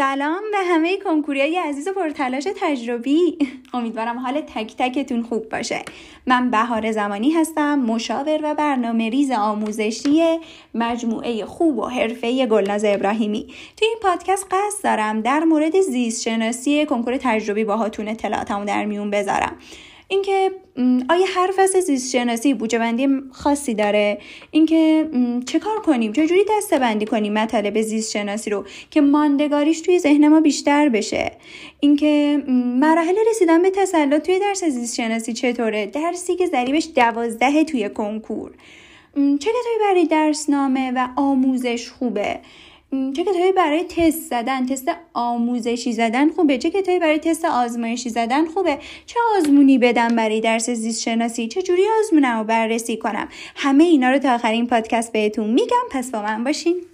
سلام به همه کنکوریای عزیز و پرتلاش تجربی. امیدوارم حال تک تکتون خوب باشه. من بهار زمانی هستم مشاور و برنامه ریز آموزشی مجموعه خوب و حرفه گلناز ابراهیمی. توی این پادکست قصد دارم در مورد زیست شناسی کنکور تجربی باهاتون اطلاعاتمو در میون بذارم. اینکه آیا هر فصل زیست شناسی بوجه بندی خاصی داره؟ اینکه چه کار کنیم؟ چجوری دسته بندی کنیم مطالب زیست شناسی رو که ماندگاریش توی ذهن ما بیشتر بشه؟ اینکه مراحل رسیدن به تسلط توی درس زیست شناسی چطوره؟ درسی که ضریبش دوازده توی کنکور. چه کتابی برای درسنامه و آموزش خوبه؟ چه کتابی برای تست زدن تست آموزشی زدن خوبه؟ چه کتابی برای تست آزمایشی زدن خوبه؟ چه آزمونی بدم برای درس زیست شناسی چه جوری آزمونم رو بررسی کنم؟ همه اینا رو تا آخرین پادکست بهتون میگم. پس با من باشین.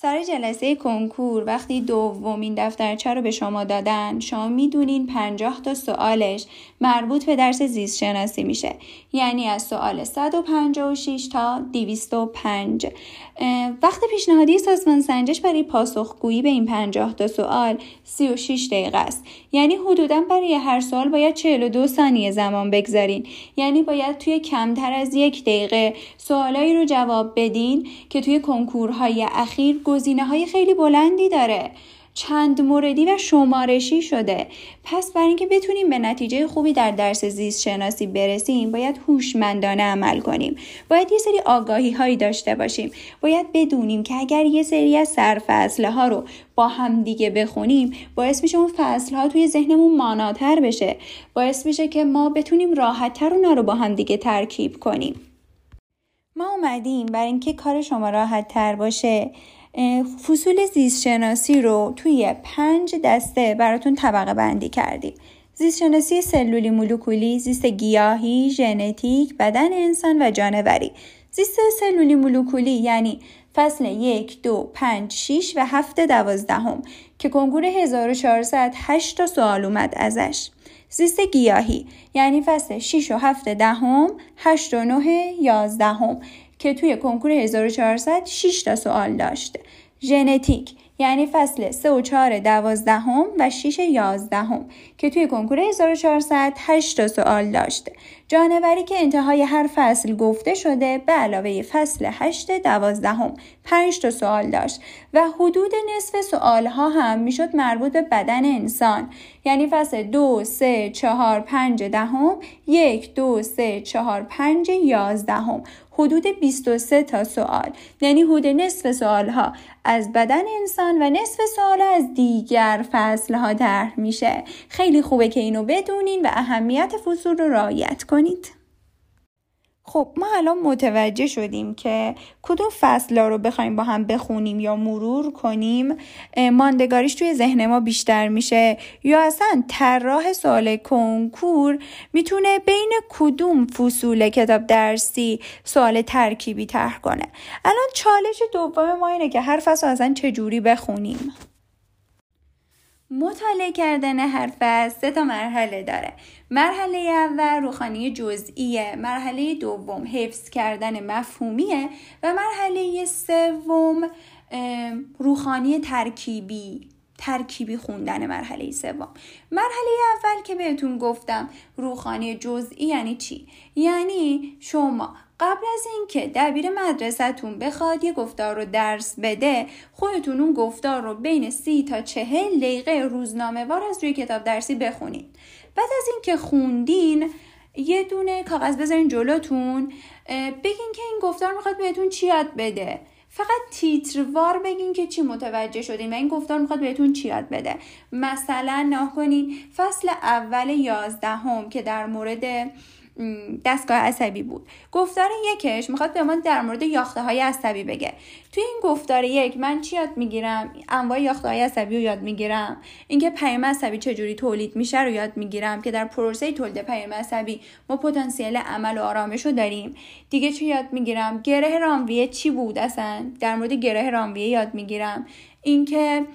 سر جلسه کنکور وقتی دومین دفترچه رو به شما دادن شما می‌دونین 50 تا سوالش مربوط به درس زیست شناسی میشه. یعنی از سوال 156 تا 205 وقت پیشنهادی سازمان سنجش برای پاسخگویی به این 50 تا سوال 36 دقیقه است. یعنی حدودا برای هر سوال باید 42 ثانیه زمان بگذارین. یعنی باید توی کمتر از یک دقیقه سوالایی رو جواب بدین که توی کنکورهای اخیر گزینه های خیلی بلندی داره. چند موردی و شمارشی شده. پس برای اینکه بتونیم به نتیجه خوبی در درس زیست شناسی برسیم باید هوشمندانه عمل کنیم. باید یه سری آگاهی هایی داشته باشیم. باید بدونیم که اگر یه سری از سرفصل ها رو با هم دیگه بخونیم باعث میشه اون فصل ها توی ذهنمون ماناتر بشه. باعث میشه که ما بتونیم راحتتر اونا رو با هم دیگه ترکیب کنیم. ما اومدیم برای اینکه کار شما راحت تر باشه. فصول زیست شناسی رو توی پنج دسته براتون طبقه بندی کردیم زیست شناسی سلولی مولکولی، زیست گیاهی، ژنتیک، بدن انسان و جانوری. زیست سلولی مولکولی یعنی فصل یک، دو، پنج، شیش و هفت دوازدهم که کنکور 1400 8 تا سوال اومد ازش. زیست گیاهی یعنی فصل 6 و 7 دهم، 8 و 9 11 که توی کنکور 1400 6 تا سوال داشته. ژنتیک یعنی فصل 3 و 4 دوازدهم و 6 یازدهم که توی کنکور 1400 8 تا سوال داشته. جانوری که انتهای هر فصل گفته شده به علاوه فصل 8 دوازدهم 5 تا سوال داشت و حدود نصف سوال ها هم می‌شد مربوط به بدن انسان یعنی فصل 2 3 4 5 دهم 1 2 3 4 5 11 حدود 23 تا سوال. یعنی حدود نصف سوال ها از بدن انسان و نصف سوال از دیگر فصل ها طرح میشه. خیلی خوبه که اینو بدونین و اهمیت فصول رو رعایت کنید. خب ما الان متوجه شدیم که کدوم فصل رو بخوایم با هم بخونیم یا مرور کنیم ماندگاریش توی ذهن ما بیشتر میشه یا اصلا طراح سوال کنکور می‌تونه بین کدوم فصول کتاب درسی سوال ترکیبی طرح کنه؟ الان چالش دوم ما اینه که هر فصل اصلا چجوری بخونیم؟ مطالعه کردن هر فصل سه تا مرحله داره. مرحله اول روخانی جزئیه مرحله دوم حفظ کردن مفهومیه و مرحله سوم روخانی ترکیبی ترکیبی خوندن مرحله سوم. مرحله اول که بهتون گفتم روخانی جزئی یعنی چی؟ یعنی شما قبل از اینکه دبیر مدرسهتون بخواد یه گفتار رو درس بده خودتون اون گفتار رو بین سی تا چهل دقیقه روزنامه وار از روی کتاب درسی بخونید. بعد از اینکه خوندین یه دونه کاغذ بذارین جلوتون بگین که این گفتار می‌خواد بهتون چی یاد بده. فقط تیتروار بگین که چی متوجه شدین و این گفتار می‌خواد بهتون چی یاد بده. مثلا نه کنین فصل اول یازدهم که در مورد دستگاه عصبی بود. گفتار یکش می‌خواد به ما در مورد یاخته های عصبی بگه. توی این گفتار یک من چی یاد می‌گیرم؟ انواع یاخته های عصبی رو یاد می‌گیرم. اینکه پیام عصبی چجوری تولید میشه رو یاد می‌گیرم که در پروسه تولید پیام عصبی ما پتانسیل عمل و آرامش رو داریم. دیگه چی یاد می‌گیرم؟ گره رامویه چی بود اصلا؟ در مورد گره رامویه یاد می‌گیرم. اینکه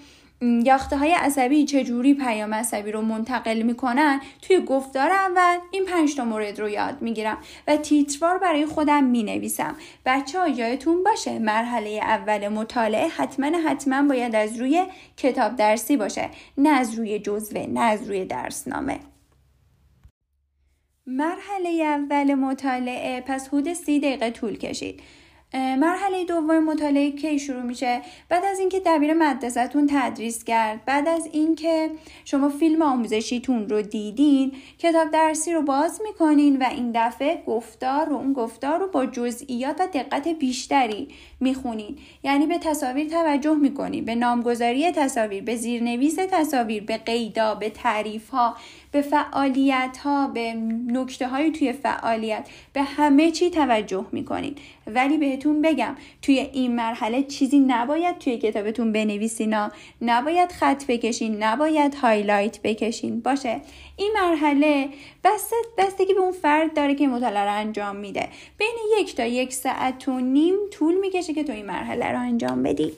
یاخته های عصبی چجوری پیام عصبی رو منتقل می‌کنن توی گفتار اول این پنج تا مورد رو یاد می‌گیرم و تیتروار برای خودم می‌نویسم. بچه ها یادتون باشه. مرحله اول مطالعه حتما حتما باید از روی کتاب درسی باشه. نه از روی جزوه نه از روی درسنامه. مرحله اول مطالعه. پس حدود سی دقیقه طول کشید. مرحله دوم مطالعه کی شروع میشه؟ بعد از اینکه دبیر مدرسهتون تدریس کرد بعد از اینکه شما فیلم آموزشیتون رو دیدین کتاب درسی رو باز می‌کنین و این دفعه گفتار رو اون گفتار رو با جزئیات و دقت بیشتری می‌خونین. یعنی به تصاویر توجه می‌کنین به نامگذاری تصاویر به زیرنویس تصاویر به قیدا به تعریف ها به فعالیت ها به نکته های توی فعالیت به همه چی توجه می‌کنین. ولی بهتون بگم توی این مرحله چیزی نباید توی کتابتون بنویسین نباید خط بکشین نباید هایلایت بکشین. باشه. این مرحله بسته بستگی به اون فرد داره که مطالعه رو انجام میده. بین یک تا یک ساعت و نیم طول می‌کشه که تو این مرحله رو انجام بدی.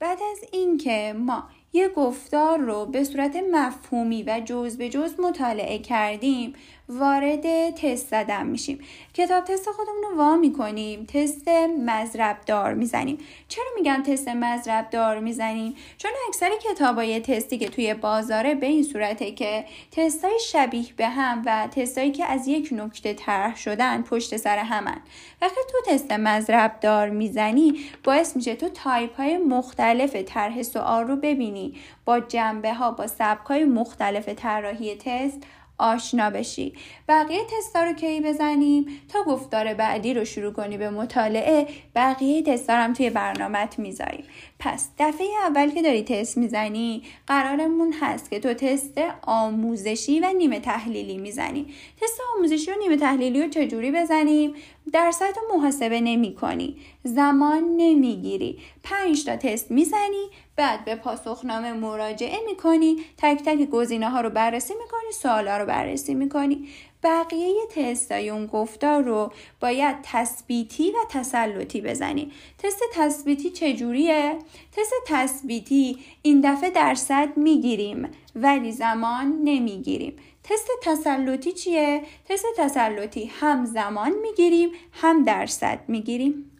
بعد از اینکه ما یه گفتار رو به صورت مفهومی و جز به جز مطالعه کردیم وارد تست زدن میشیم. کتاب تست خودمون رو وا می‌کنیم تست مذرب دار می‌زنیم. چرا میگم تست مذرب دار می‌زنیم؟ چون اکثر کتابای تستی که توی بازاره به این صورته که تستای شبیه به هم و تستایی که از یک نکته طرح شدن پشت سر همن. وقتی تو تست مضرب دار می‌زنی باعث میشه تو تایپ های مختلف طرح سوال رو ببینی. با جنبه ها با سبک های مختلف طراحی تست آشنا بشی. بقیه تستا رو کی بزنیم تا گفتار بعدی رو شروع کنی به مطالعه بقیه تستا هم توی برنامهت می‌ذاریم پس دفعه اول که داری تست می‌زنی قرارمون هست که تو تست آموزشی و نیمه تحلیلی می‌زنی. تست آموزشی و نیمه تحلیلی رو چجوری بزنیم؟ درصد رو محاسبه نمی کنی زمان نمی‌گیری. پنج تا تست می‌زنی بعد به پاسخنامه مراجعه می‌کنی تک تک گزینه ها رو بررسی می‌کنی سوالا رو بررسی می‌کنی. بقیه تستای اون گفتار رو باید تثبیتی و تسلطی بزنی تست تثبیتی چجوریه؟ تست تثبیتی این دفعه درصد می‌گیریم ولی زمان نمی‌گیریم تست تسلطی چیه؟ تست تسلطی هم زمان می‌گیریم هم درصد می‌گیریم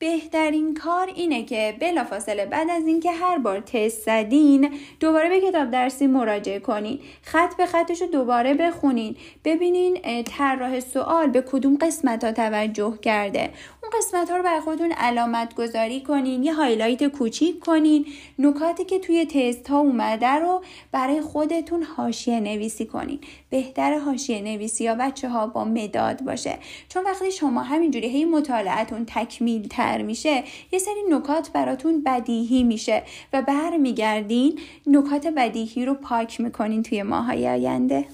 بهترین کار اینه که بلافاصله بعد از اینکه هر بار تست زدین دوباره به کتاب درسی مراجعه کنین. خط به خطش رو دوباره بخونین. ببینین طراح سوال به کدوم قسمت ها توجه کرده. قسمت ها رو بر خودتون علامت گذاری کنین یه highlight کوچیک کنین نکاتی که توی تست ها اومده رو برای خودتون حاشیه نویسی کنین. بهتر حاشیه نویسی یا بچه ها با مداد باشه. چون وقتی شما همینجوری هی مطالعتون تکمیل میشه یه سری نکات براتون بدیهی میشه و برمیگردین نکات بدیهی رو پاک می‌کنین توی ماهای آینده.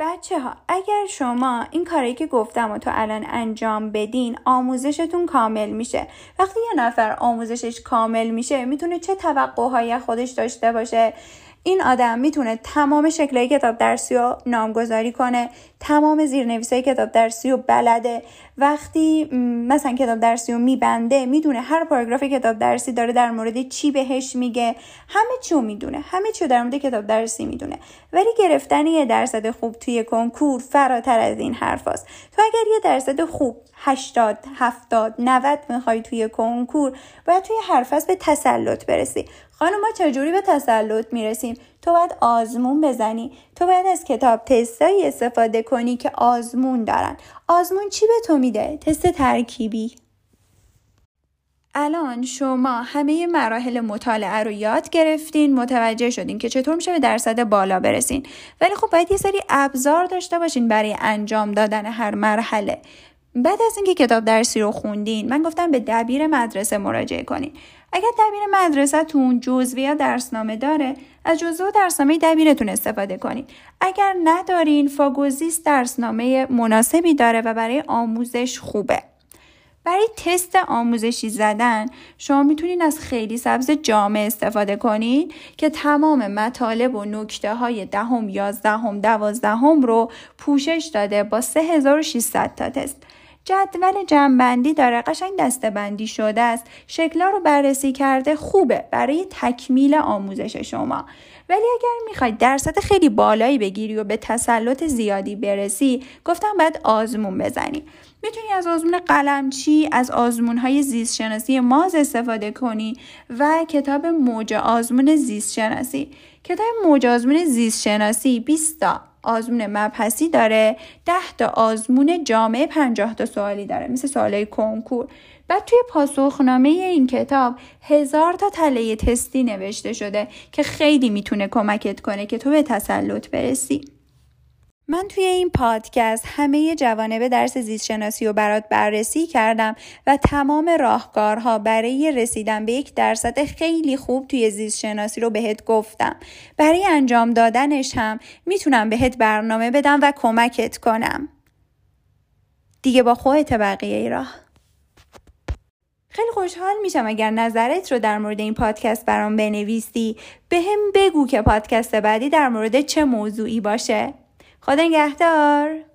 بچه ها اگر شما این کاری که گفتم و تو الان انجام بدین آموزشتون کامل میشه. وقتی یه نفر آموزشش کامل میشه می‌تونه چه توقعهایی خودش داشته باشه؟ این آدم می‌تونه تمام شکلهای کتاب درسی رو نامگذاری کنه تمام زیرنویسای کتاب درسی رو بلده. وقتی مثلا کتاب درسی رو میبنده می‌دونه هر پاراگراف کتاب درسی داره در مورد چی بهش میگه. همه چی رو می‌دونه همه چی در مورد کتاب درسی می‌دونه. ولی گرفتن یه درصد خوب توی کنکور فراتر از این حرف هست. تو اگر یه درصد خوب 80 70 90 می‌خوای توی کنکور باید توی حرف به تسلط برسی. خانم ما چجوری به تسلط می‌رسیم؟ تو باید آزمون بزنی. تو باید از کتاب تستایی استفاده کنی که آزمون دارن. آزمون چی به تو میده؟ تست ترکیبی. الان شما همه مراحل مطالعه رو یاد گرفتین متوجه شدین که چطور میشه به درصد بالا برسین. ولی خب باید یه سری ابزار داشته باشین برای انجام دادن هر مرحله. بعد از اینکه کتاب درسی رو خوندین من گفتم به دبیر مدرسه مراجعه کنین. اگر دبیر مدرسهتون جزوه یا درسنامه داره از جزوه و درسنامه دبیرتون استفاده کنید اگر ندارین فاگوزیس درسنامه مناسبی داره و برای آموزش خوبه. برای تست آموزشی زدن شما می‌تونین از خیلی سبز جامع استفاده کنید که تمام مطالب و نکته های دهم، یازدهم، دوازدهم رو پوشش داده با 3600 تا تست. جدول جنبندی داره. قشنگ دستبندی شده است. شکلا رو بررسی کرده. خوبه. برای تکمیل آموزش شما. ولی اگر می‌خواید درصد خیلی بالایی بگیری و به تسلط زیادی برسی گفتم باید آزمون بزنی. می‌تونی از آزمون قلمچی از آزمون های زیست شناسی ماز استفاده کنی و کتاب موج آزمون زیست شناسی کتاب موج آزمون زیست شناسی 20 تا. آزمون مبحثی داره. 10 تا آزمون جامعه 50 تا سوالی داره. مثل سوالای کنکور. بعد توی پاسخنامه این کتاب هزار تا تله تستی نوشته شده که خیلی می‌تونه کمکت کنه که تو به تسلط برسی. من توی این پادکست همه جوانب درس زیست شناسی رو برات بررسی کردم و تمام راهکارها برای رسیدن به یک درصد خیلی خوب توی زیست شناسی رو بهت گفتم. برای انجام دادنش هم می‌تونم بهت برنامه بدم و کمکت کنم. دیگه با خودت بقیه راه. خیلی خوشحال میشم اگر نظرت رو در مورد این پادکست برام بنویسی به هم بگو که پادکست بعدی در مورد چه موضوعی باشه خدا نگهدار.